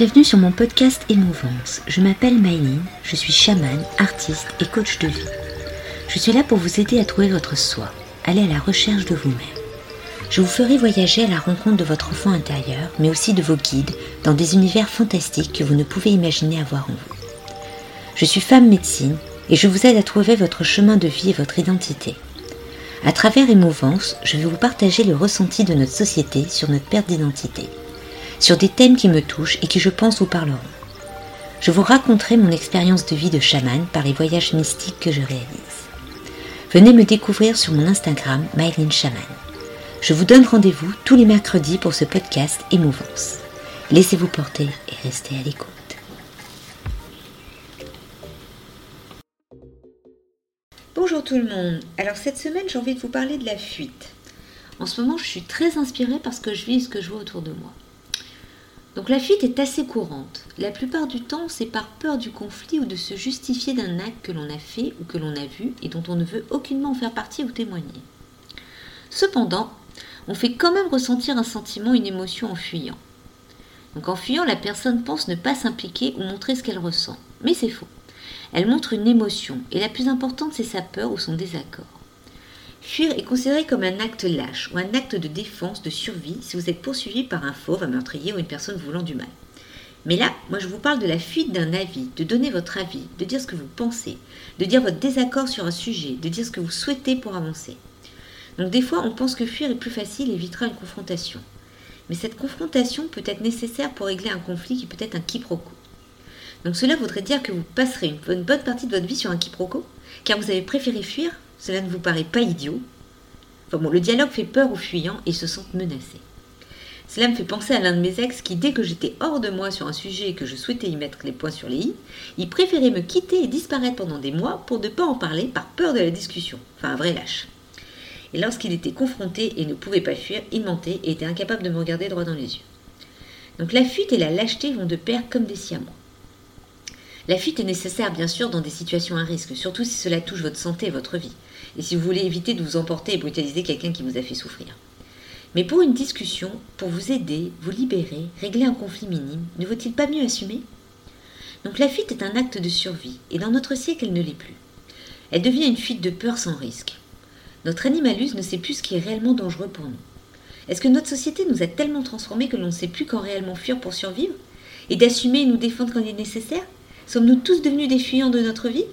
Bienvenue sur mon podcast Émouvance. Je m'appelle Maïline, je suis chamane, artiste et coach de vie. Je suis là pour vous aider à trouver votre soi, aller à la recherche de vous-même. Je vous ferai voyager à la rencontre de votre enfant intérieur, mais aussi de vos guides, dans des univers fantastiques que vous ne pouvez imaginer avoir en vous. Je suis femme médecine et je vous aide à trouver votre chemin de vie et votre identité. À travers Émouvance, je vais vous partager le ressenti de notre société sur notre perte d'identité sur des thèmes qui me touchent et qui je pense vous parleront. Je vous raconterai mon expérience de vie de chaman par les voyages mystiques que je réalise. Venez me découvrir sur mon Instagram Mylene Chaman. Je vous donne rendez-vous tous les mercredis pour ce podcast Émouvance. Laissez-vous porter et restez à l'écoute. Bonjour tout le monde. Alors cette semaine, j'ai envie de vous parler de la fuite. En ce moment, je suis très inspirée parce que je vis ce que je vois autour de moi. Donc la fuite est assez courante. La plupart du temps, c'est par peur du conflit ou de se justifier d'un acte que l'on a fait ou que l'on a vu et dont on ne veut aucunement faire partie ou témoigner. Cependant, on fait quand même ressentir un sentiment, une émotion en fuyant. Donc en fuyant, la personne pense ne pas s'impliquer ou montrer ce qu'elle ressent. Mais c'est faux. Elle montre une émotion et la plus importante, c'est sa peur ou son désaccord. Fuir est considéré comme un acte lâche ou un acte de défense, de survie, si vous êtes poursuivi par un fauve, un meurtrier ou une personne voulant du mal. Mais là, moi je vous parle de la fuite d'un avis, de donner votre avis, de dire ce que vous pensez, de dire votre désaccord sur un sujet, de dire ce que vous souhaitez pour avancer. Donc des fois, on pense que fuir est plus facile et évitera une confrontation. Mais cette confrontation peut être nécessaire pour régler un conflit qui peut être un quiproquo. Donc cela voudrait dire que vous passerez une bonne partie de votre vie sur un quiproquo, car vous avez préféré fuir cela ne vous paraît pas idiot Enfin bon, le dialogue fait peur aux fuyants et se sentent menacés. Cela me fait penser à l'un de mes ex qui, dès que j'étais hors de moi sur un sujet et que je souhaitais y mettre les points sur les i, il préférait me quitter et disparaître pendant des mois pour ne pas en parler par peur de la discussion. Enfin, un vrai lâche. Et lorsqu'il était confronté et ne pouvait pas fuir, il mentait et était incapable de me regarder droit dans les yeux. Donc la fuite et la lâcheté vont de pair comme des siamois. La fuite est nécessaire bien sûr dans des situations à risque, surtout si cela touche votre santé et votre vie et si vous voulez éviter de vous emporter et brutaliser quelqu'un qui vous a fait souffrir. Mais pour une discussion, pour vous aider, vous libérer, régler un conflit minime, ne vaut-il pas mieux assumer? Donc la fuite est un acte de survie, et dans notre siècle, elle ne l'est plus. Elle devient une fuite de peur sans risque. Notre animalus ne sait plus ce qui est réellement dangereux pour nous. Est-ce que notre société nous a tellement transformés que l'on ne sait plus quand réellement fuir pour survivre? Et d'assumer et nous défendre quand il est nécessaire? Sommes-nous tous devenus des fuyants de notre vie?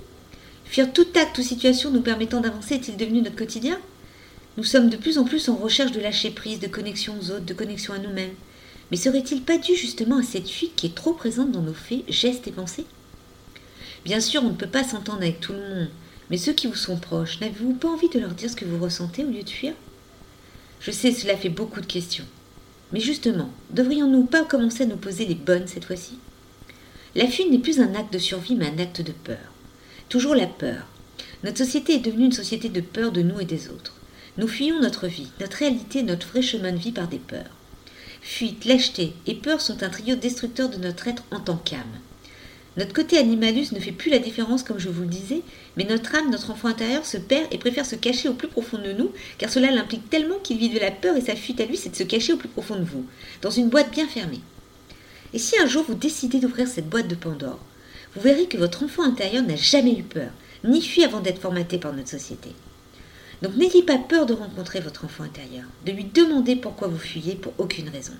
Fuir tout acte ou situation nous permettant d'avancer est-il devenu notre quotidien? Nous sommes de plus en plus en recherche de lâcher prise, de connexion aux autres, de connexion à nous-mêmes. Mais serait-il pas dû justement à cette fuite qui est trop présente dans nos faits, gestes et pensées? Bien sûr, on ne peut pas s'entendre avec tout le monde, mais ceux qui vous sont proches, n'avez-vous pas envie de leur dire ce que vous ressentez au lieu de fuir? Je sais, cela fait beaucoup de questions. Mais justement, devrions-nous pas commencer à nous poser les bonnes cette fois-ci? La fuite n'est plus un acte de survie, mais un acte de peur. Toujours la peur. Notre société est devenue une société de peur de nous et des autres. Nous fuyons notre vie, notre réalité, notre vrai chemin de vie par des peurs. Fuite, lâcheté et peur sont un trio destructeur de notre être en tant qu'âme. Notre côté animalus ne fait plus la différence comme je vous le disais, mais notre âme, notre enfant intérieur se perd et préfère se cacher au plus profond de nous, car cela l'implique tellement qu'il vit de la peur et sa fuite à lui, c'est de se cacher au plus profond de vous, dans une boîte bien fermée. Et si un jour vous décidez d'ouvrir cette boîte de Pandore, vous verrez que votre enfant intérieur n'a jamais eu peur, ni fui avant d'être formaté par notre société. Donc n'ayez pas peur de rencontrer votre enfant intérieur, de lui demander pourquoi vous fuyez pour aucune raison.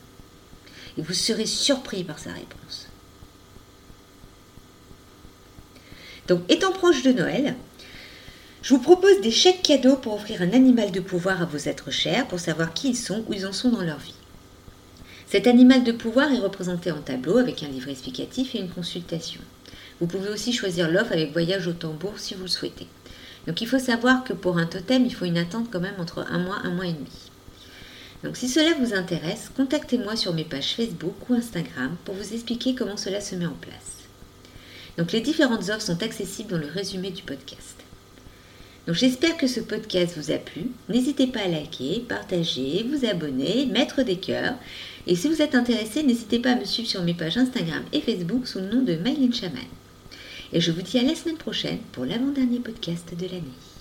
Et vous serez surpris par sa réponse. Donc étant proche de Noël, je vous propose des chèques cadeaux pour offrir un animal de pouvoir à vos êtres chers pour savoir qui ils sont, où ils en sont dans leur vie. Cet animal de pouvoir est représenté en tableau avec un livre explicatif et une consultation. Vous pouvez aussi choisir l'offre avec voyage au tambour si vous le souhaitez. Donc il faut savoir que pour un totem, il faut une attente quand même entre un mois, un mois et demi. Donc si cela vous intéresse, contactez-moi sur mes pages Facebook ou Instagram pour vous expliquer comment cela se met en place. Donc les différentes offres sont accessibles dans le résumé du podcast. Donc j'espère que ce podcast vous a plu. N'hésitez pas à liker, partager, vous abonner, mettre des cœurs. Et si vous êtes intéressé, n'hésitez pas à me suivre sur mes pages Instagram et Facebook sous le nom de Mylene Chaman. Et je vous dis à la semaine prochaine pour l'avant-dernier podcast de l'année.